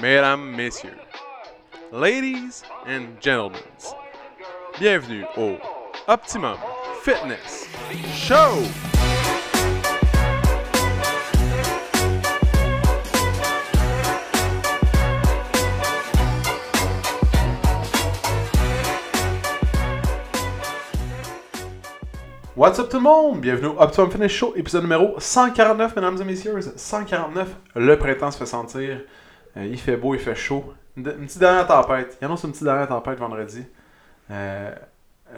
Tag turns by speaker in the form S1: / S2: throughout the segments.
S1: mesdames, messieurs, ladies and gentlemen, bienvenue au Optimum Fitness Show! What's up tout le monde? Bienvenue au Optimum Fitness Show, épisode numéro 149, mesdames et messieurs. 149, le printemps se fait sentir. Euh, il fait beau, il fait chaud. Une, petite dernière tempête. Il annonce une petite dernière tempête vendredi. Euh,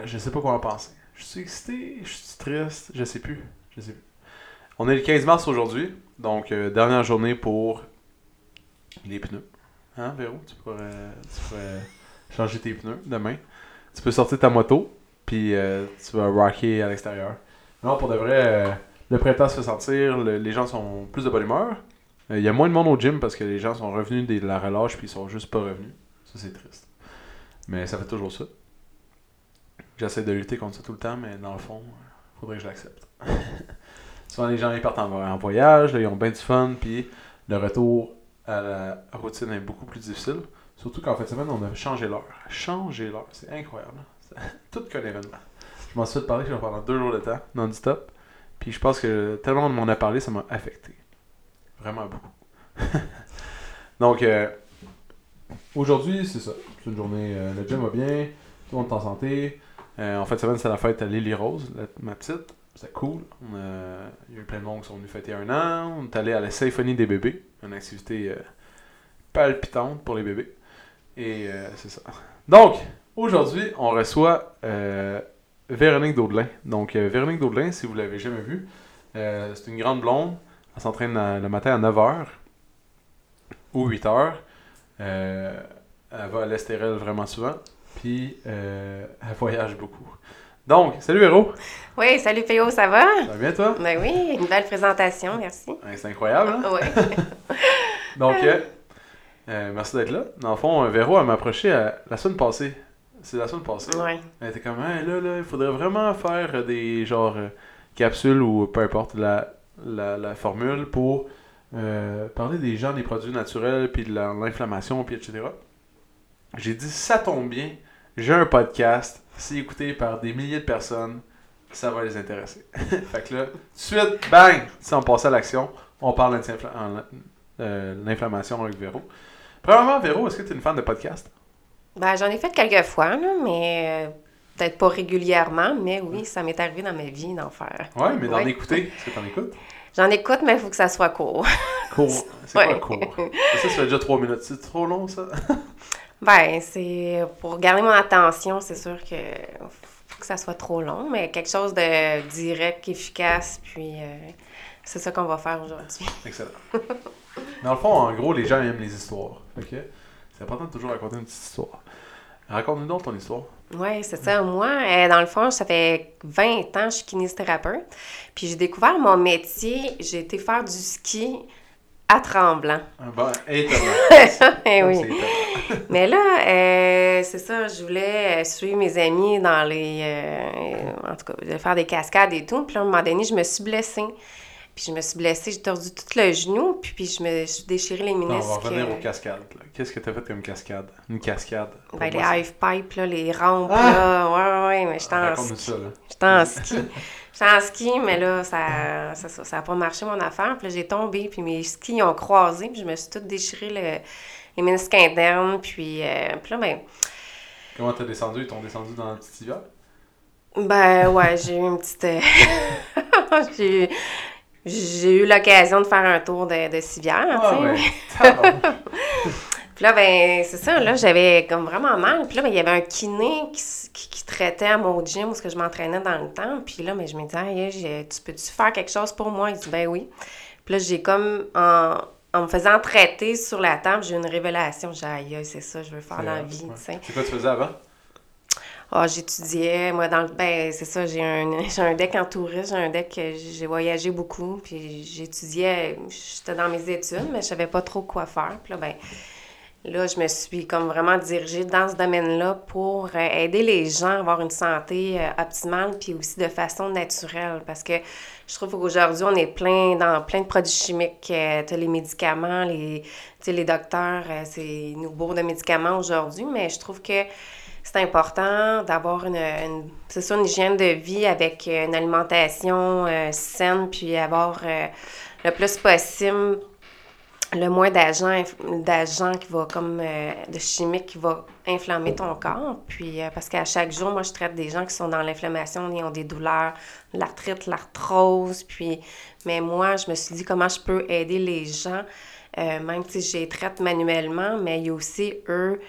S1: je sais pas quoi en penser. Je suis excité, je suis triste, je sais plus. Je sais plus. On est le 15 mars aujourd'hui, donc euh, dernière journée pour les pneus. Hein, Véro? Tu pourrais, changer tes pneus demain. Tu peux sortir ta moto, puis euh, tu vas rocker à l'extérieur. Non, pour de vrai, euh, le printemps se fait sentir, le- les gens sont plus de bonne humeur. Euh, Il y a moins de monde au gym parce que les gens sont revenus de la relâche puis ils sont juste pas revenus. Ça, c'est triste. Mais ça fait toujours ça. J'essaie de lutter contre ça tout le temps, mais dans le fond, il faudrait que je l'accepte. Souvent, les gens ils partent en, voyage, là, ils ont bien du fun, puis le retour à la routine est beaucoup plus difficile. Surtout qu'en fait, semaine, on a changé l'heure. Changé l'heure, c'est incroyable. C'est tout qu'un événement. Je m'en suis fait parler pendant deux jours de temps, non-stop. Puis je pense que tellement on m'en a parlé, ça m'a affecté. Vraiment beaucoup. Donc, euh, aujourd'hui, c'est ça. C'est une journée, euh, le gym va bien, tout le monde est en santé. Euh, en fait, semaine, c'est la fête à Lily Rose, ma petite. C'était cool. Il y a eu plein de monde qui sont venus fêter un an. On est allé à la symphonie des bébés, une activité palpitante pour les bébés. Et c'est ça. Donc, aujourd'hui, on reçoit Véronique Daudelin. Donc, Véronique Daudelin, si vous l'avez jamais vue, c'est une grande blonde. Elle s'entraîne le matin à 9h ou 8h. Euh, elle va à l'Estérel vraiment souvent. Puis, euh, elle voyage beaucoup. Donc, salut Véro!
S2: Oui, salut Péo, ça va?
S1: Ça va bien toi?
S2: Ben oui, une belle présentation, merci.
S1: Ouais, c'est incroyable, hein?
S2: Oui.
S1: Donc, euh, merci d'être là. Dans le fond, Véro, elle m'a approché la semaine passée. C'est la semaine passée.
S2: Ouais.
S1: Elle était comme, Hey, là, là, il faudrait vraiment faire des genre capsules ou peu importe la, la, la formule pour euh, parler des gens, des produits naturels, puis de la- l'inflammation, puis etc. J'ai dit, ça tombe bien, j'ai un podcast, c'est écouté par des milliers de personnes, ça va les intéresser. fait que là, tout de suite, bang, si on passe à l'action, on parle en- euh, l'inflammation avec Véro. Premièrement, Véro, est-ce que tu es une fan de podcast?
S2: Ben, j'en ai fait quelques fois, là, mais euh, peut-être pas régulièrement, mais oui, ça m'est arrivé dans ma vie d'en faire.
S1: Ouais, mais d'en
S2: Ouais.
S1: écouter, est-ce que t'en écoutes?
S2: J'en écoute, mais il faut que ça soit court.
S1: Court. C'est
S2: Ouais.
S1: quoi court? Ça, ça fait déjà trois minutes. C'est trop long, ça?
S2: Ben, c'est pour garder mon attention, c'est sûr que faut que ça soit trop long, mais quelque chose de direct, efficace, puis euh, c'est ça qu'on va faire aujourd'hui.
S1: Excellent. Dans le fond, en gros, les gens aiment les histoires. OK? C'est important de toujours raconter une petite histoire. Raconte-nous donc ton histoire.
S2: Oui, c'est ça. Moi, euh, dans le fond, ça fait 20 ans que je suis kinésithérapeute. Puis j'ai découvert mon métier. J'ai été faire du ski à Tremblant.
S1: Ah, ben, étonnant.
S2: Eh oui. Mais là, euh, c'est ça, je voulais euh, suivre mes amis dans les... euh, en tout cas, faire des cascades et tout. Puis là, à un moment donné, je me suis blessée. Puis je me suis blessée, j'ai tordu tout le genou, puis, puis je me suis déchiré les
S1: Attends,
S2: ménisques.
S1: on va revenir
S2: euh,
S1: aux cascades. Qu'est-ce que t'as fait comme cascade? Une cascade?
S2: Ben, les hive pipes, là, les rampes,
S1: Ah!
S2: là. Ouais, ouais, ouais, mais j'étais en ski. J'étais en ski. J'étais en ski, mais là, ça ça, ça, ça a pas marché mon affaire. Puis là, j'ai tombé, puis mes skis ont croisé, puis je me suis tout déchiré le, les ménisques internes. Puis, euh, puis là, ben,
S1: Comment t'as descendu? Ils t'ont descendu dans la petite hiver?
S2: ben ouais, j'ai eu une petite. euh, j'ai eu- j'ai eu l'occasion de faire un tour de, de civière, tu
S1: Ah
S2: sais.
S1: ouais. Tabarnak.
S2: Puis là, ben, c'est ça, là, j'avais comme vraiment mal. Puis là, ben, il y avait un kiné qui, qui, qui traitait à mon gym où ce que je m'entraînais dans le temps. Puis là, ben, je me disais, tu peux-tu faire quelque chose pour moi? Il dit, ben oui. Puis là, j'ai comme, en, en me faisant traiter sur la table, j'ai eu une révélation. J'ai dit, aïe, c'est ça, je veux faire
S1: C'est
S2: dans la
S1: vrai,
S2: vie,
S1: ouais.
S2: tu sais.
S1: C'est quoi tu faisais avant?
S2: Ah, j'étudiais, moi, dans le. Ben, c'est ça, j'ai un, j'ai un deck en tourisme, j'ai un deck, j'ai voyagé beaucoup, puis j'étudiais, j'étais dans mes études, mais je savais pas trop quoi faire. Puis là, ben, là, je me suis comme vraiment dirigée dans ce domaine-là pour euh, aider les gens à avoir une santé euh, optimale, puis aussi de façon naturelle. Parce que je trouve qu'aujourd'hui, on est plein dans plein de produits chimiques. Euh, tu as les médicaments, les, les docteurs, c'est nous bourre de médicaments aujourd'hui, mais je trouve que c'est important d'avoir une, c'est une hygiène de vie avec une alimentation saine, puis avoir le plus possible le moins d'agents d'agents qui va comme euh, de chimiques qui va inflammer ton corps. Puis euh, parce qu'à chaque jour moi je traite des gens qui sont dans l'inflammation ils ont des douleurs l'arthrite l'arthrose. Puis mais moi je me suis dit comment je peux aider les gens. Euh, même si je les traite manuellement mais il y a aussi eux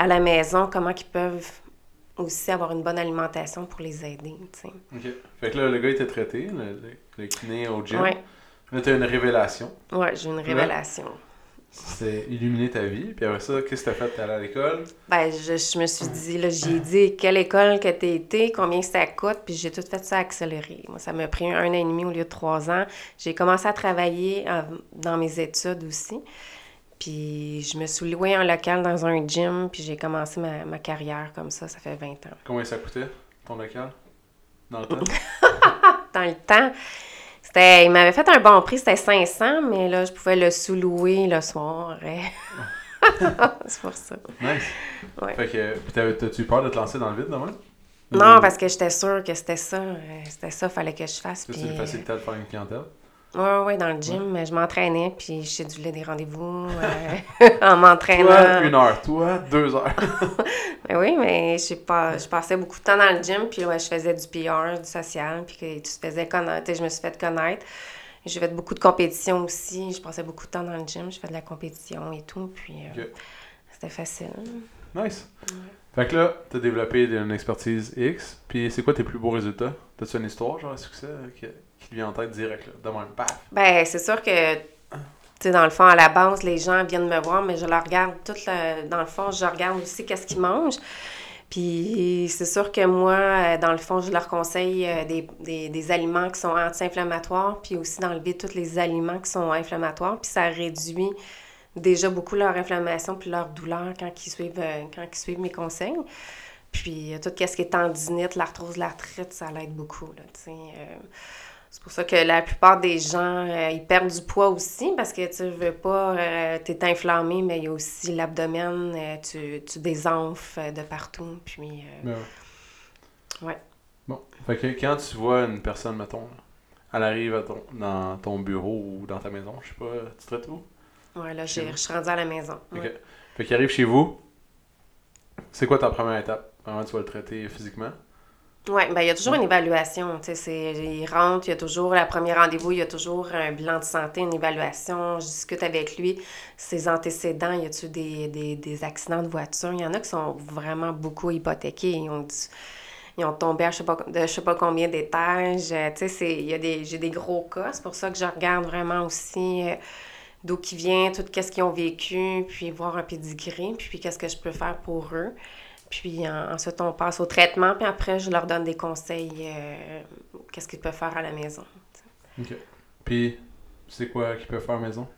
S2: à la maison comment ils peuvent aussi avoir une bonne alimentation pour les aider.
S1: OK. Fait que là le gars était traité le, le, kiné au gym. Là, tu as une révélation.
S2: Ouais, j'ai une révélation.
S1: C'est illuminer ta vie. Puis après ça, qu'est-ce que tu as fait? T'es allé à l'école?
S2: Ben, je, je, me suis dit, là, j'ai dit quelle école que tu été, combien ça coûte, puis j'ai tout fait ça accéléré. Moi, ça m'a pris un an et demi au lieu de trois ans. J'ai commencé à travailler euh, dans mes études aussi. Puis je me suis loué un local dans un gym, puis j'ai commencé ma, ma, carrière comme ça, ça fait 20 ans.
S1: Combien ça coûtait, ton local? Dans le temps?
S2: dans le temps? il m'avait fait un bon prix, c'était 500, mais là, je pouvais le sous-louer le soir. c'est pour ça.
S1: Nice. Ouais. Fait que, t'as-tu peur de te lancer dans le vide demain?
S2: Non, parce que j'étais sûre que c'était ça. C'était ça, fallait que je fasse.
S1: C'est une facilité de faire une clientèle?
S2: Oui, oui, dans le gym. mais Je m'entraînais, puis je cédulais des rendez-vous euh, en m'entraînant.
S1: Toi, une heure. Toi, deux heures.
S2: mais oui, mais je, pas, je passais beaucoup de temps dans le gym, puis ouais, je faisais du PR, du social, puis que tu te faisais connaître. Je me suis fait connaître. J'ai fait beaucoup de compétitions aussi. Je passais beaucoup de temps dans le gym. Je fais de la compétition et tout, puis euh, c'était facile.
S1: Nice. Fait que là, tu as développé une expertise X, puis c'est quoi tes plus beaux résultats? T'as-tu une histoire, genre, un succès? Qui vient en tête direct, là, de.
S2: Ben, c'est sûr que, tu sais, dans le fond, à la base, les gens viennent me voir, mais je leur regarde tout le, dans le fond, je regarde aussi qu'est-ce qu'ils mangent. Puis c'est sûr que moi, euh, dans le fond, je leur conseille euh, des, des, des aliments qui sont anti-inflammatoires, puis aussi d'enlever tous les aliments qui sont inflammatoires, puis ça réduit déjà beaucoup leur inflammation puis leur douleur quand ils suivent, euh, quand ils suivent mes conseils. Puis tout ce qui est tendinite, l'arthrose, l'arthrite, ça l'aide beaucoup, là, tu sais. C'est pour ça que la plupart des gens, euh, ils perdent du poids aussi parce que tu veux pas, euh, tu es inflammé, mais il y a aussi l'abdomen, euh, tu, tu désenfles de partout. Puis,
S1: ben ouais. Bon. Fait que quand tu vois une personne, mettons, elle arrive à ton, dans ton bureau ou dans ta maison, je sais pas, tu traites où?
S2: Ouais, là, je suis rendue à la maison.
S1: OK. Fait qu'il arrive chez vous, c'est quoi ta première étape? Comment tu vas le traiter physiquement?
S2: Oui, ben, il y a toujours une évaluation. Il rentre, il y a toujours, le premier rendez-vous, il y a toujours un bilan de santé, une évaluation. Je discute avec lui, ses antécédents, y a-t-il des, des, des, accidents de voiture? Il y en a qui sont vraiment beaucoup hypothéqués. Ils ont, ils ont tombé à je sais pas, de je sais pas combien d'étages. Euh, tu sais, j'ai des gros cas. C'est pour ça que je regarde vraiment aussi euh, d'où qui vient, tout qu'est-ce qu'ils ont vécu, puis voir un pedigree, puis qu'est-ce que je peux faire pour eux. Puis ensuite, on passe au traitement, puis après, je leur donne des conseils, euh, qu'est-ce qu'ils peuvent faire à la maison.
S1: OK. Puis, c'est quoi qu'ils peuvent faire à la maison?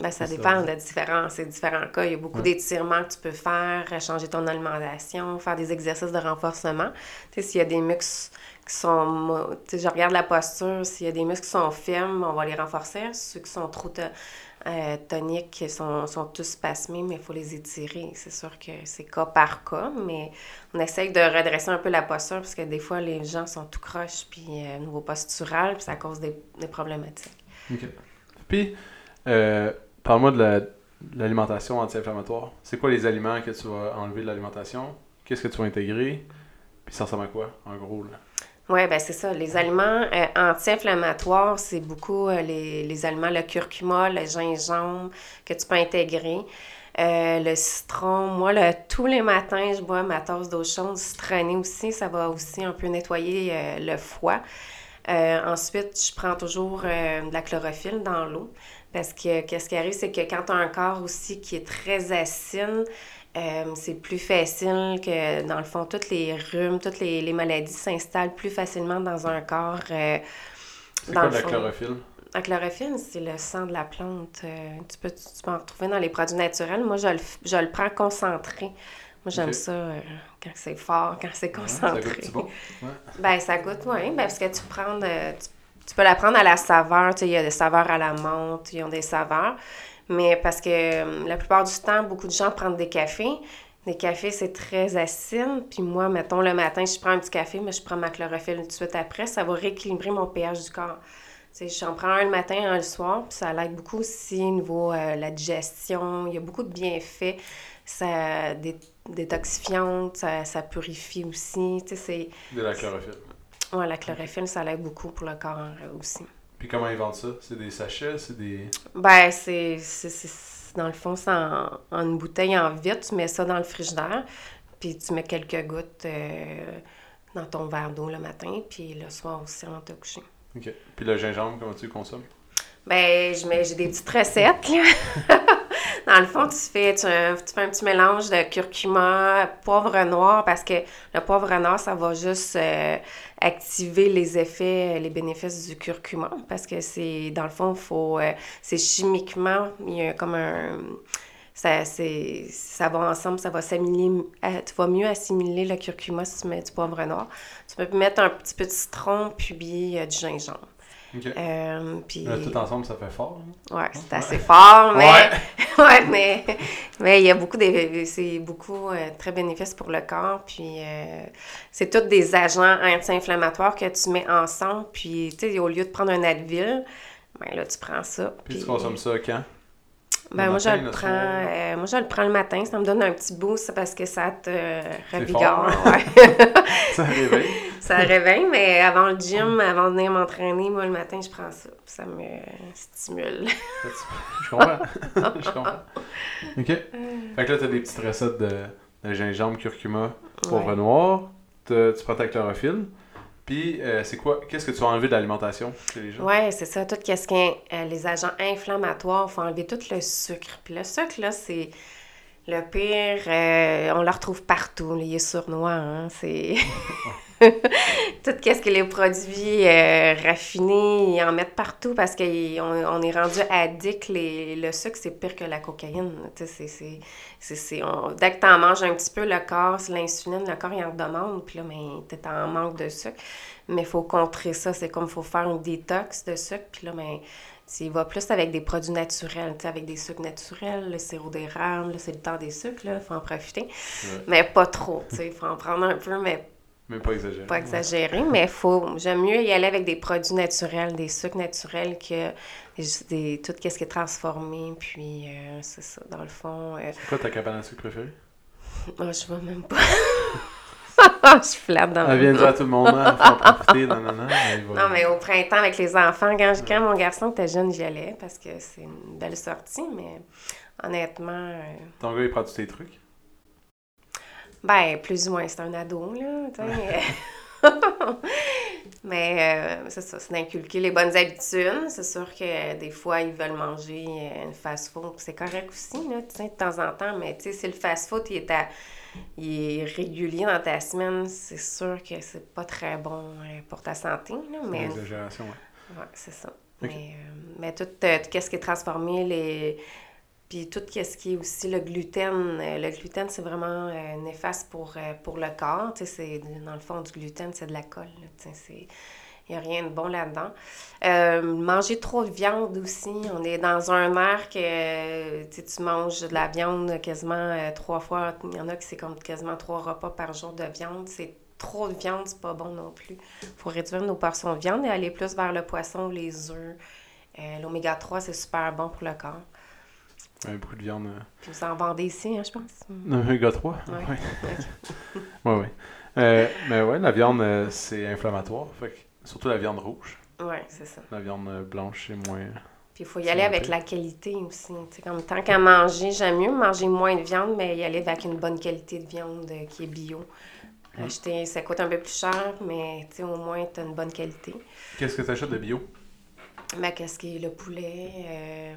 S2: Ben, ça dépend de différents, différents cas. Il y a beaucoup d'étirements que tu peux faire, changer ton alimentation, faire des exercices de renforcement. Tu sais, s'il y a des muscles qui sont... Tu sais, je regarde la posture. S'il y a des muscles qui sont fermes, on va les renforcer. Ceux qui sont trop euh, toniques sont, sont tous spasmés, mais il faut les étirer. C'est sûr que c'est cas par cas, mais on essaye de redresser un peu la posture parce que des fois, les gens sont tout croches, puis euh, nouveau postural, puis ça cause des, problématiques.
S1: Puis, euh, parle-moi de l'alimentation anti-inflammatoire. C'est quoi les aliments que tu vas enlever de l'alimentation? Qu'est-ce que tu vas intégrer? Puis ça ressemble à quoi, en gros?
S2: Oui, ben c'est ça. Les aliments euh, anti-inflammatoires, c'est beaucoup euh, les, les, aliments, le curcuma, le gingembre que tu peux intégrer. Euh, le citron, moi, le, tous les matins, je bois ma tasse d'eau chaude citronnée aussi. Ça va aussi un peu nettoyer le foie. ensuite, je prends toujours de la chlorophylle dans l'eau. Parce que qu'est-ce qui arrive, c'est que quand tu as un corps aussi qui est très acide, euh, c'est plus facile que, dans le fond, toutes les rhumes, toutes les, maladies s'installent plus facilement dans un corps.
S1: Euh, c'est quoi la chlorophylle?
S2: la chlorophylle, c'est le sang de la plante. Euh, tu, peux, tu peux en retrouver dans les produits naturels. Moi, je le, je le prends concentré. Moi, j'aime ça quand c'est fort, quand c'est
S1: Ouais, ça
S2: concentré.
S1: goûte bon? Ouais.
S2: Ben, ça goûte, oui. Ben, parce que tu prends de- tu, tu peux la prendre à la saveur. Tu sais, il y a des saveurs à la menthe, ils ont des saveurs. Mais parce que euh, la plupart du temps, beaucoup de gens prennent des cafés. Des cafés, c'est très acide. Puis moi, mettons, le matin, je prends un petit café, mais je prends ma chlorophylle tout de suite après. Ça va rééquilibrer mon pH du corps. Tu sais, j'en prends un le matin, un le soir, puis ça l'aide beaucoup aussi au niveau euh, la digestion. Il y a beaucoup de bienfaits. Ça dé- détoxifiante, ça, ça purifie aussi.
S1: De la chlorophylle.
S2: Ouais, la chlorophylle, ça l'aide beaucoup pour le corps euh, aussi.
S1: Puis comment ils vendent ça? C'est des sachets? C'est des...
S2: Ben, c'est. c'est- c'est- Dans le fond, c'est en, en une bouteille en vitre. Tu mets ça dans le frigidaire, puis tu mets quelques gouttes euh, dans ton verre d'eau le matin, puis le soir aussi avant de te coucher.
S1: OK. Puis le gingembre, comment tu le consommes?
S2: Ben, je mets- j'ai des petites recettes. Dans le fond, tu fais, tu, fais un petit mélange de curcuma, poivre noir, parce que le poivre noir, ça va juste euh, activer les effets, les bénéfices du curcuma, parce que c'est, dans le fond, faut, euh, c'est chimiquement, il y a comme un... Ça, ça va ensemble, ça va euh, tu vas mieux assimiler le curcuma si tu mets du poivre noir. Tu peux mettre un petit peu de citron, puis du gingembre. Euh, puis...
S1: Là, tout ensemble, ça fait fort. hein?
S2: Ouais, c'est assez fort, mais
S1: Ouais.
S2: ouais, mais mais il y a beaucoup de c'est beaucoup euh, très bénéfice pour le corps puis euh, c'est tous des agents anti-inflammatoires que tu mets ensemble puis tu sais au lieu de prendre un Advil, ben là tu prends ça.
S1: Puis tu consommes ça quand?
S2: Ben
S1: le
S2: moi je
S1: matin,
S2: le
S1: le
S2: prends euh, moi je le prends le matin, ça me donne un petit boost parce que ça te euh, revigore,
S1: fort,
S2: ouais.
S1: Ça réveille.
S2: ça réveille mais avant le gym, avant de venir m'entraîner, moi le matin je prends ça, ça me stimule.
S1: Je comprends. Je comprends. OK. Fait que là, t'as des petites recettes de, de gingembre, curcuma, poivre
S2: Ouais.
S1: noir. Tu prends ta chlorophylle. Puis, euh, c'est quoi? Qu'est-ce que tu vas enlever de l'alimentation chez les gens?
S2: Oui, c'est ça. Tout ce qui est euh, les agents inflammatoires, il faut enlever tout le sucre. Puis le sucre, là, c'est le pire. euh, on le retrouve partout. Il est. Hein? C'est. tout ce que les produits euh, raffinés, ils en mettent partout parce qu'on on est rendu addict. Les, le sucre, c'est pire que la cocaïne. C'est- dès que tu en manges un petit peu, le corps, c'est l'insuline, le corps, il en demande. Puis là, tu es en manque de sucre. Mais il faut contrer ça. C'est comme il faut faire une détox de sucre. Puis là, ben, tu y vas plus avec des produits naturels, avec des sucres naturels, le sirop d'érable, c'est le temps des sucres, il faut en profiter. Mais pas trop, il faut en prendre un peu, mais
S1: Même pas exagéré.
S2: pas exagérer. Mais faut, j'aime mieux y aller avec des produits naturels, des sucres naturels que des, tout ce qui est transformé. Puis, euh, c'est ça, dans le fond. euh,
S1: C'est quoi ta cabane à sucre préférée?
S2: oh, je vois même pas. je flatte dans
S1: Elle vient de dire à tout le monde, hein, faut en profiter, non, non, non.
S2: Non, mais au printemps, avec les enfants, quand, quand mon garçon était jeune, j'y allais parce que c'est une belle sortie, mais honnêtement, euh,
S1: Ton gars, il prend tous tes trucs?
S2: Ben, plus ou moins, c'est un ado, là, mais euh, c'est ça, c'est d'inculquer les bonnes habitudes. C'est sûr que des fois, ils veulent manger euh, une fast-food, c'est correct aussi, là, tu sais, de temps en temps, mais tu sais, si le fast-food, il est à- il est régulier dans ta semaine, c'est sûr que c'est pas très bon euh, pour ta santé, là,
S1: C'est
S2: mais
S1: une exagération, ouais.
S2: Oui, c'est ça. Mais, euh, mais tout, euh, tout ce qui est transformé, les... puis tout ce qui est aussi le gluten. euh, le gluten, c'est vraiment euh, néfaste pour, euh, pour le corps. C'est, dans le fond, du gluten, c'est de la colle. Il n'y a rien de bon là-dedans. Manger trop de viande aussi. On est dans un air que tu manges de la viande quasiment trois fois. Il y en a qui c'est comme quasiment trois repas par jour de viande. C'est trop de viande, c'est pas bon non plus. Faut réduire nos portions de viande et aller plus vers le poisson, les œufs. L'oméga 3, c'est super bon pour le corps.
S1: Ouais, beaucoup de viande. euh.
S2: Puis vous en vendez ici, hein, je pense.
S1: Un gars 3?
S2: Ouais.
S1: Ouais. Ouais, ouais. Euh, mais ouais, la viande, euh, c'est inflammatoire. Fait que, surtout la viande rouge.
S2: Oui, c'est ça.
S1: La viande euh, blanche, c'est moins.
S2: Puis il faut y aller avec la qualité aussi. Tu sais, comme tant qu'à manger, j'aime mieux manger moins de viande, mais y aller avec une bonne qualité de viande euh, qui est bio.
S1: Mm.
S2: Acheter, ça coûte un peu plus cher, mais au moins, tu as une bonne qualité.
S1: Qu'est-ce que tu achètes de bio?
S2: Qu'est-ce qui est le poulet, euh,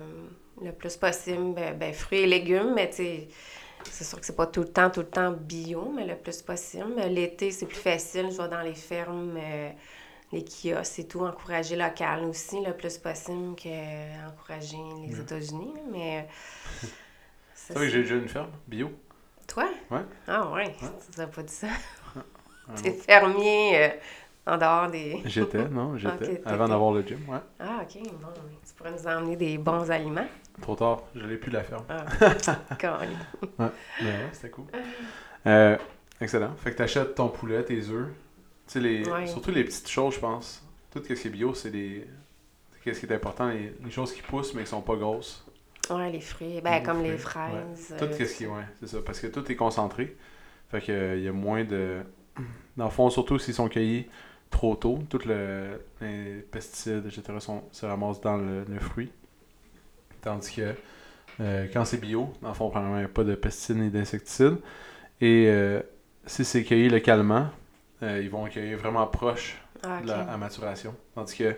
S2: le plus possible, ben, ben, fruits et légumes, mais tu c'est sûr que c'est pas tout le temps, tout le temps bio, mais le plus possible. L'été, c'est plus facile, je vais dans les fermes, euh, les kiosques et tout, encourager local aussi, le plus possible qu'encourager les
S1: Mm.
S2: États-Unis. là, Mais. euh, ça,
S1: que
S2: c'est-
S1: j'ai déjà une ferme, bio.
S2: Toi?
S1: Ouais.
S2: Ah, ouais. Tu n'as pas dit ça.
S1: Un
S2: T'es fermier euh, en dehors des.
S1: J'étais, non, j'étais. Avant d'avoir le gym, ouais.
S2: Ah, ok. Bon, tu pourrais nous emmener des bons aliments.
S1: Trop tard, je l'ai plus la ferme.
S2: Ah.
S1: Mais ouais, c'était cool. Euh, excellent. Fait que t'achètes ton poulet, tes œufs. Tu sais, les...
S2: Ouais.
S1: surtout les petites choses, je pense. Tout ce qui est bio, c'est des. Qu'est-ce qui est important, les... les choses qui poussent mais qui sont pas grosses.
S2: Ouais, les fruits. Ben,
S1: Les
S2: comme les fraises.
S1: Tout
S2: euh,
S1: ce qui est, ouais, c'est ça. Parce que tout est concentré. Fait que euh, il y a moins de. Dans le fond, surtout s'ils sont cueillis trop tôt, tous le... les pesticides, etc., sont... se ramassent dans le, le fruit. Tandis que euh, quand c'est bio, dans le fond, premièrement, il n'y a pas de pesticides ni d'insecticides. Et euh, si c'est cueilli localement, euh, ils vont cueillir vraiment proche
S2: Ah,
S1: de la maturation. Tandis que,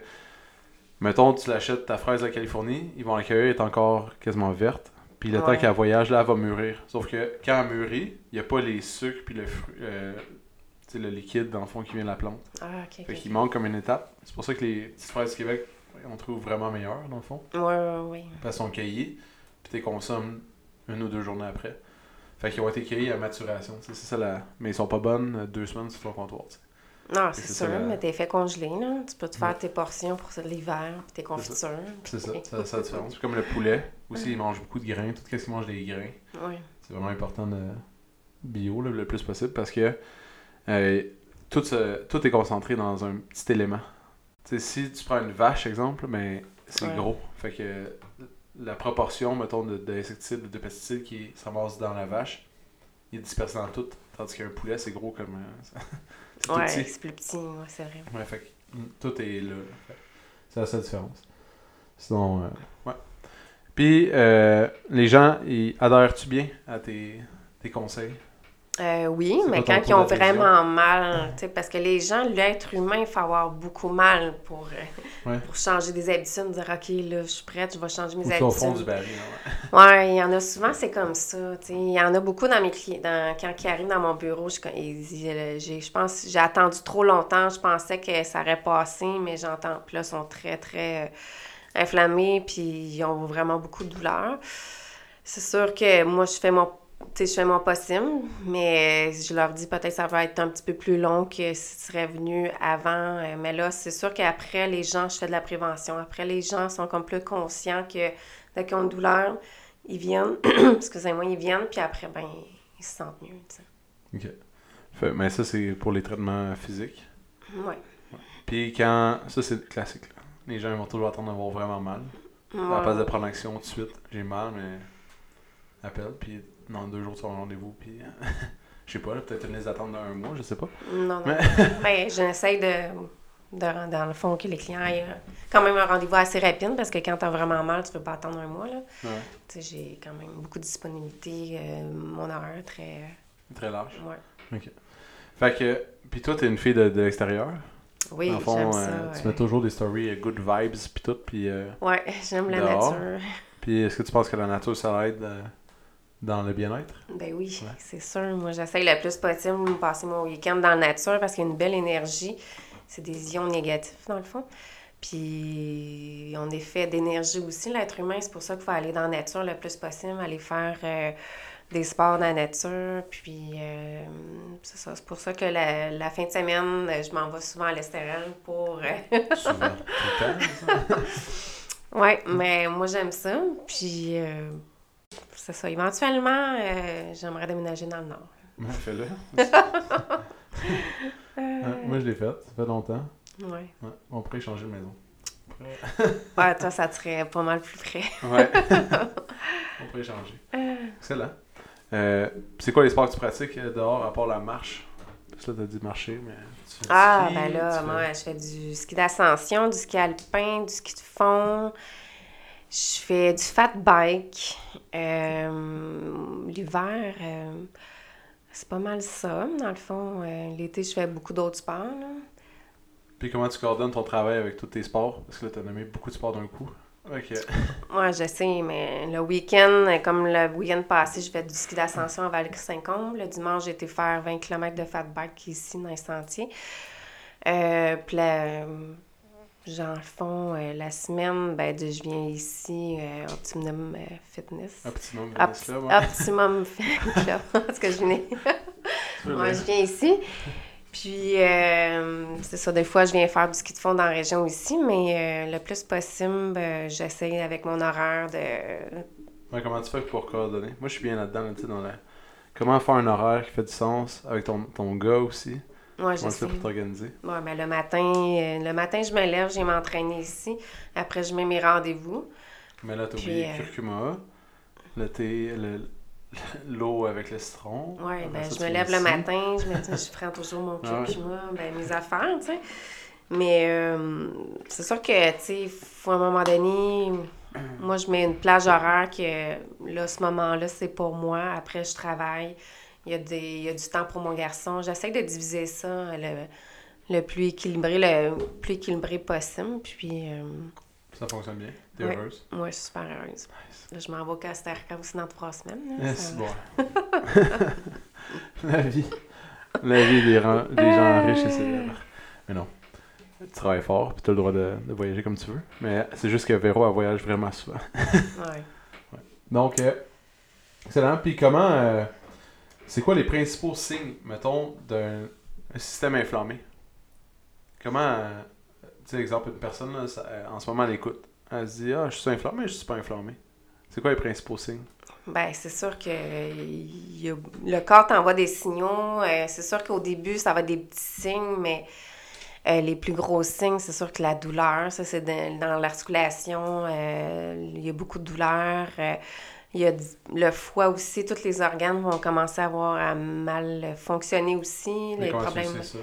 S1: mettons, tu l'achètes ta fraise de la Californie, ils vont la cueillir, elle est encore quasiment verte. Puis le temps qu'elle voyage, là, elle va mûrir. Sauf que quand elle mûrit, il n'y a pas les sucres puis le, fru- tu sais, le liquide, dans le fond, qui vient de la plante.
S2: Ah, ok.
S1: Fait qu'il manque comme une étape. C'est pour ça que les petites fraises du Québec, on trouve vraiment meilleures, dans le fond.
S2: Ouais, ouais, ouais.
S1: Parce qu'elles sont cueillies, puis tu les consommes une ou deux journées après. Fait qu'ils ont été cueillis à maturation. C'est ça la... Mais ils sont pas bonnes euh, deux semaines sur ton comptoir.
S2: Non,
S1: c'est
S2: c'est
S1: ça,
S2: sûr,
S1: la-
S2: mais t'es fait congeler, là. Tu peux te faire
S1: Ouais.
S2: tes portions pour l'hiver, puis tes confitures.
S1: C'est ça,
S2: puis-
S1: ça, ça a la différence. Puis comme le poulet, aussi, ils mangent beaucoup de grains. Tout ce qu'ils mangent des grains.
S2: Ouais.
S1: C'est vraiment important de bio là, le plus possible parce que euh, tout, se- tout est concentré dans un petit élément. Si tu prends une vache, exemple, ben, c'est
S2: Ouais.
S1: gros. Fait que la proportion, mettons, de- d'insecticides ou de pesticides qui s'amassent dans la vache, il est dispersé dans tout. Tandis qu'un poulet, c'est gros comme. euh, c'est
S2: Ouais, c'est plus petit, ouais, c'est vrai.
S1: Ouais, fait que, mm, tout est là. C'est la seule différence. Sinon, euh, ouais. Puis, euh, les gens, ils adhèrent-tu bien à tes, tes conseils?
S2: Euh, oui, mais quand ils ont vraiment mal, parce que les gens, l'être humain, il faut avoir beaucoup mal pour, euh,
S1: Ouais.
S2: pour changer des habitudes, dire OK, là, je suis prête, je vais changer mes
S1: Ou tu es au
S2: habitudes.
S1: fond du baril? hein, ouais.
S2: Ouais, il y en a souvent, c'est comme ça. Il y en a beaucoup dans mes clients. Dans, quand ils arrivent dans mon bureau, je, euh, j'ai, je pense j'ai attendu trop longtemps. Je pensais que ça aurait passé, mais j'entends. Puis là, ils sont très, très inflammés, puis ils ont vraiment beaucoup de douleur. C'est sûr que moi, je fais mon. Je fais mon possible, mais je leur dis peut-être que ça va être un petit peu plus long que si tu serais venu avant. Euh, Mais là, c'est sûr qu'après, les gens, je fais de la prévention. Après, les gens sont comme plus conscients que dès qu'ils ont une douleur, ils viennent, excusez-moi, ils viennent, puis après, ben, ils se sentent mieux, tu sais.
S1: Ok. Fait- mais ça, c'est pour les traitements physiques?
S2: Ouais.
S1: Puis quand. Ça, c'est classique. là. Les gens ils vont toujours attendre d'avoir vraiment mal. À la place de prendre action tout de suite, j'ai mal, mais. Appelle, puis dans deux jours, tu as un rendez-vous, puis. Je sais pas, peut-être une liste d'attente d'un mois, je sais pas.
S2: Non, non.
S1: Mais-
S2: ben, j'essaie de, de, dans le fond, que les clients aient euh, quand même un rendez-vous assez rapide, parce que quand t'as vraiment mal, tu peux pas attendre un mois, là.
S1: Ouais.
S2: Tu j'ai quand même beaucoup de disponibilité, euh, mon horaire très...
S1: Très large.
S2: Ouais.
S1: Fait que. Puis toi, t'es une fille de, de l'extérieur?
S2: Oui,
S1: Dans
S2: j'aime
S1: euh,
S2: ça.
S1: tu
S2: ouais.
S1: mets toujours des stories euh, good vibes, puis tout, puis. euh,
S2: Ouais, j'aime la nature.
S1: Puis est-ce que tu penses que la nature, ça aide euh, dans le bien-être?
S2: Ben oui,
S1: Ouais.
S2: c'est sûr. Moi, j'essaye le plus possible de passer mon week-end dans la nature parce qu'il y a une belle énergie. C'est des ions négatifs, dans le fond. Puis, on est fait d'énergie aussi, l'être humain. C'est pour ça qu'il faut aller dans la nature le plus possible, aller faire euh, des sports dans la nature. Puis, euh, c'est ça. C'est pour ça que la, la fin de semaine, je m'en vais souvent à l'Estérel pour... euh,
S1: Souvent.
S2: Ouais, mais moi j'aime ça. Puis c'est ça. Éventuellement, euh, j'aimerais déménager dans le nord.
S1: Ouais, fais-le. Ouais, moi, je l'ai fait. Ça fait longtemps.
S2: Ouais.
S1: Ouais. On pourrait changer de maison.
S2: Ouais, toi, ça serait pas mal plus près.
S1: Ouais. On pourrait changer. Excellent. Euh, c'est quoi les sports que tu pratiques euh, dehors à part la marche? Parce que là, t'as dit marcher, mais tu
S2: Ah,
S1: ski,
S2: ben là,
S1: fais-
S2: moi, je fais du ski d'ascension, du ski alpin, du ski de fond. Je fais du fat bike. Euh, L'hiver, euh, c'est pas mal ça, dans le fond. Euh, L'été, je fais beaucoup d'autres sports. là.
S1: Puis comment tu coordonnes ton travail avec tous tes sports? Parce que là, t'as nommé beaucoup de sports d'un coup. Ok.
S2: Moi, je sais, mais le week-end, comme le week-end passé, je fais du ski d'ascension à Val-Saint-Combe. Le dimanche, j'ai été faire 20 km de fat bike ici dans les sentiers. Puis la- genre, le fond, euh, la semaine, ben, de- je viens ici, euh, Optimum euh, Fitness.
S1: Optimum
S2: Op-
S1: Fitness Club, ouais.
S2: Optimum Fitness Club. Parce que je venais.
S1: Dire.
S2: je viens ici. Puis, c'est ça, des fois, je viens faire du ski de fond dans la région ici, mais le plus possible, j'essaie avec mon horaire de.
S1: Ouais, comment tu fais pour coordonner? Moi, je suis bien là-dedans, là, tu sais, dans la... Comment faire un horaire qui fait du sens avec ton, ton gars aussi? Tu
S2: j'essaie.
S1: fais pour t'organiser?
S2: Ouais, ben, le matin, euh, le matin, je me lève, je viens m'entraîner ici. Après, je mets mes rendez-vous.
S1: Mais là, t'as oublié
S2: euh,
S1: curcuma, le thé, le- l'eau avec le citron.
S2: Ouais,
S1: Après
S2: ben, je me lève le matin, je, me dis, je prends toujours mon
S1: Ah ouais.
S2: curcuma, ben, mes affaires, tu sais. Mais euh, c'est sûr que, tu sais, faut à un moment donné, moi, je mets une plage horaire que, là, ce moment-là, c'est pour moi. Après, je travaille. Il y a, des, il y a du temps pour mon garçon. J'essaie de diviser ça le, le plus équilibré, le plus équilibré possible. Puis, euh,
S1: Ça fonctionne bien? T'es
S2: Ouais.
S1: heureuse?
S2: moi, je suis super heureuse.
S1: Nice.
S2: Là, je m'en vais au Costa Rica aussi dans trois semaines. là.
S1: Yes,
S2: Ça-
S1: bon. la vie. La vie des gens riches et célèbres. Mais non. Tu travailles fort, puis tu as le droit de, de voyager comme tu veux. Mais c'est juste que Véro, elle voyage vraiment souvent.
S2: Ouais.
S1: Donc, euh, excellent. Puis comment. euh, c'est quoi les principaux signes, mettons, d'un un système inflammé? Comment. tu sais, exemple, une personne, euh, en ce moment, elle écoute. Elle se dit Ah, je suis inflammé, je suis pas inflammé. C'est quoi les principaux signes?
S2: Ben, c'est sûr que le corps t'envoie des signaux. Euh, c'est sûr qu'au début, ça va être des petits signes, mais euh, les plus gros signes, c'est sûr que la douleur, ça, c'est dans, l'articulation. il y a beaucoup de douleur. Il y a le foie aussi. Tous les organes vont commencer à avoir à mal fonctionner aussi.
S1: Mais
S2: Les problèmes,
S1: ça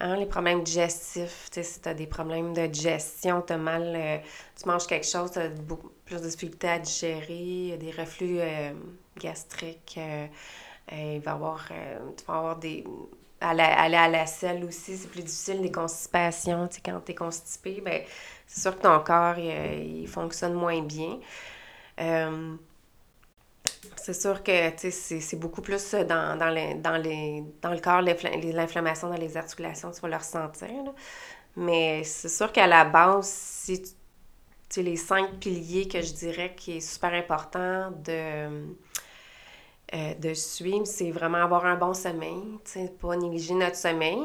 S2: hein, les problèmes digestifs. Tu sais, si tu as des problèmes de digestion, tu as mal, euh, tu manges quelque chose, tu as beaucoup plus de difficulté à digérer, des reflux euh, gastriques. euh, euh, il va avoir, euh, tu vas avoir des. à la- aller à la selle aussi, c'est plus difficile, des constipations. Tu sais, quand tu es constipé, ben, c'est sûr que ton corps, il, euh, il fonctionne moins bien. Euh, c'est sûr que c'est beaucoup plus dans, dans, les, dans, les, dans le corps, l'inflammation dans les articulations, tu vas le ressentir. là. Mais c'est sûr qu'à la base, si tu les cinq piliers que je dirais qui est super important de, euh, de suivre, c'est vraiment avoir un bon sommeil, pas négliger notre sommeil,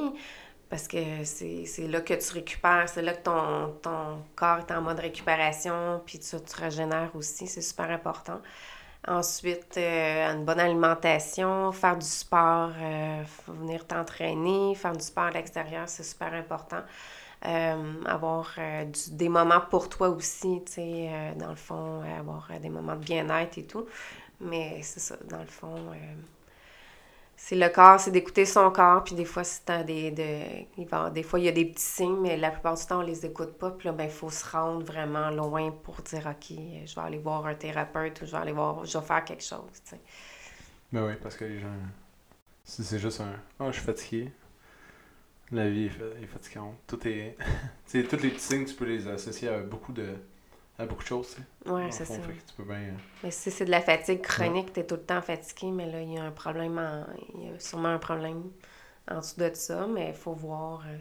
S2: parce que c'est c'est là que tu récupères, c'est là que ton, ton corps est en mode récupération, puis tu, tu régénères aussi, c'est super important. Ensuite, euh, une bonne alimentation, faire du sport, euh, venir t'entraîner, faire du sport à l'extérieur, c'est super important. Euh, avoir du- des moments pour toi aussi, tu sais, dans le fond, avoir des moments de bien-être et tout. Mais c'est ça, dans le fond, c'est le corps, c'est d'écouter son corps, puis des fois, c'est des, de, des fois, il y a des petits signes, mais la plupart du temps, on les écoute pas, puis là, ben, il faut se rendre vraiment loin pour dire, OK, je vais aller voir un thérapeute ou je vais aller voir, je vais faire quelque chose, tu sais.
S1: Ben oui, parce que les gens. Si c'est juste un. Ah, je suis fatigué. La vie est fatigante. Tout est. tu sais, tous les petits signes, tu peux les associer à beaucoup de. À beaucoup de choses, tu sais. Dans
S2: Ouais, c'est ça.
S1: fait que tu peux bien. euh,
S2: Mais si c'est de la fatigue chronique, tu es tout le temps fatigué, mais là, il y a un problème, en- il y a sûrement un problème en dessous de ça, mais il faut voir, euh,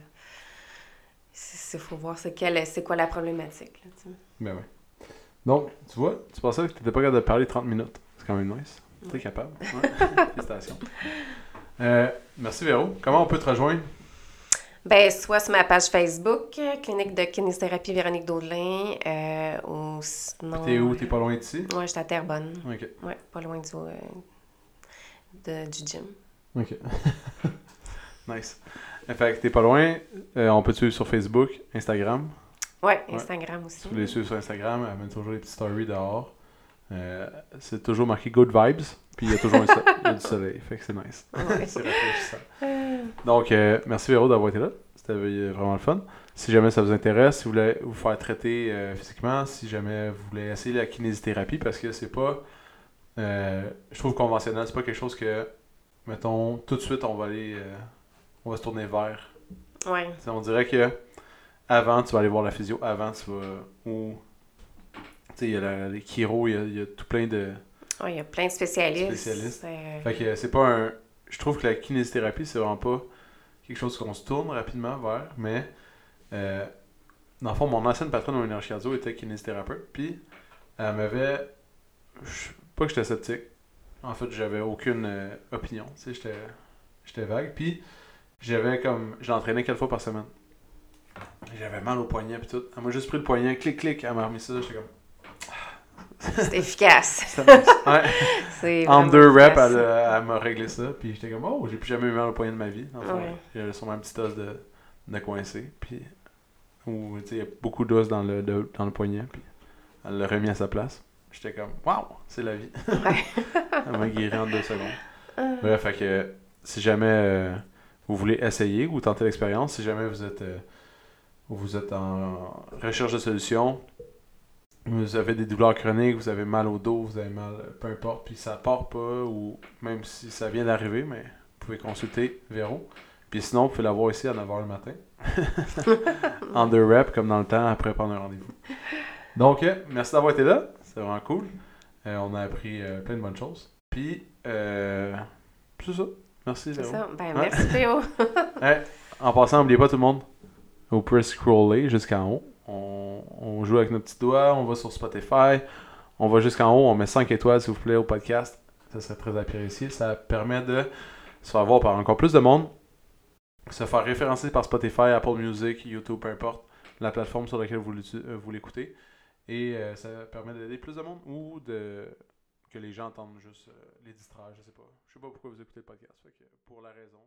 S2: c'est faut voir c'est quelle- quoi la problématique. Là, tu sais.
S1: Ben oui. Donc, tu vois, tu pensais que tu n'étais pas capable de parler 30 minutes. C'est quand même nice. Tu es
S2: Ouais.
S1: capable. Ouais. Félicitations. Euh, merci Véro. Comment on peut te rejoindre?
S2: Ben, soit sur ma page Facebook, euh, Clinique de kinésithérapie Véronique Daudelin, euh, ou sinon...
S1: T'es où? T'es pas loin d'ici?
S2: Ouais, j'étais à Terrebonne.
S1: Ok.
S2: Ouais, pas loin du, euh, de- du gym.
S1: Ok. nice. Euh, Fait que t'es pas loin. Euh, on peut te suivre sur Facebook, Instagram.
S2: Ouais,
S1: Ouais.
S2: Instagram aussi.
S1: Si vous les suivez sur Instagram, elle toujours des petites stories dehors. Euh, c'est toujours marqué Good Vibes. Puis il y a toujours un du soleil. Fait que c'est nice. C'est rafraîchissant.
S2: Euh,
S1: Donc, euh, merci Véro d'avoir été là. C'était euh, vraiment le fun. Si jamais ça vous intéresse, si vous voulez vous faire traiter euh, physiquement, si jamais vous voulez essayer la kinésithérapie, parce que c'est pas, je trouve conventionnel, c'est pas quelque chose que, mettons, tout de suite on va aller, on va se tourner vers.
S2: ouais.
S1: On dirait que avant tu vas aller voir la physio, avant tu vas, ou, il y a la- les chiro, il y a, il y a tout plein de,
S2: il y a plein de spécialistes.
S1: Spécialistes.
S2: Euh,
S1: Fait que c'est pas un. Je trouve que la kinésithérapie, c'est vraiment pas quelque chose qu'on se tourne rapidement vers, mais euh, dans le fond, mon ancienne patronne au énergie cardio était kinésithérapeute, puis elle m'avait. je- Pas que j'étais sceptique. En fait, j'avais aucune euh, opinion. Tu sais, j'étais, j'étais vague. Puis j'avais comme. Je l'entraînais quatre fois par semaine. J'avais mal au poignet, puis tout. Elle m'a juste pris le poignet, clic, clic. Elle m'a remis ça. J'étais comme.
S2: C'est efficace.
S1: Ouais. En deux reps,
S2: efficace.
S1: elle, m'a réglé ça. Puis j'étais comme, oh, j'ai plus jamais eu mal au poignet de ma vie. Fond,
S2: Ouais.
S1: J'avais sûrement un petit os de, de coincé. Puis, ou, tu sais, il y a beaucoup d'os dans le, de- dans le poignet. Puis elle l'a remis à sa place. J'étais comme, waouh, c'est la vie. elle m'a guéri en deux secondes. Bref, fait que si jamais euh, vous voulez essayer ou tenter l'expérience, si jamais vous êtes, euh, vous êtes en recherche de solutions, vous avez des douleurs chroniques, vous avez mal au dos, vous avez mal, euh, peu importe, puis ça part pas, ou même si ça vient d'arriver, mais vous pouvez consulter Véro. Puis sinon, vous pouvez la voir ici à 9h le matin. en deux reps, comme dans le temps, après prendre un rendez-vous. Donc, euh, merci d'avoir été là. C'est vraiment cool. Euh, on a appris euh, plein de bonnes choses. Puis, euh, c'est ça. Merci,
S2: C'est
S1: Véro.
S2: ça. Ben, merci, Théo.
S1: Ouais. En passant, n'oubliez pas tout le monde, vous pouvez scroller jusqu'en haut. On, on joue avec nos petits doigts, on va sur Spotify, on va jusqu'en haut, on met 5 étoiles s'il vous plaît au podcast. Ça serait très apprécié. Ça permet de se faire voir par encore plus de monde, se faire référencer par Spotify, Apple Music, YouTube, peu importe, la plateforme sur laquelle vous euh, l'écoutez. Et euh, ça permet d'aider plus de monde ou de que les gens entendent juste euh, les distraire, je sais pas. Je sais pas pourquoi vous écoutez le podcast, que pour la raison,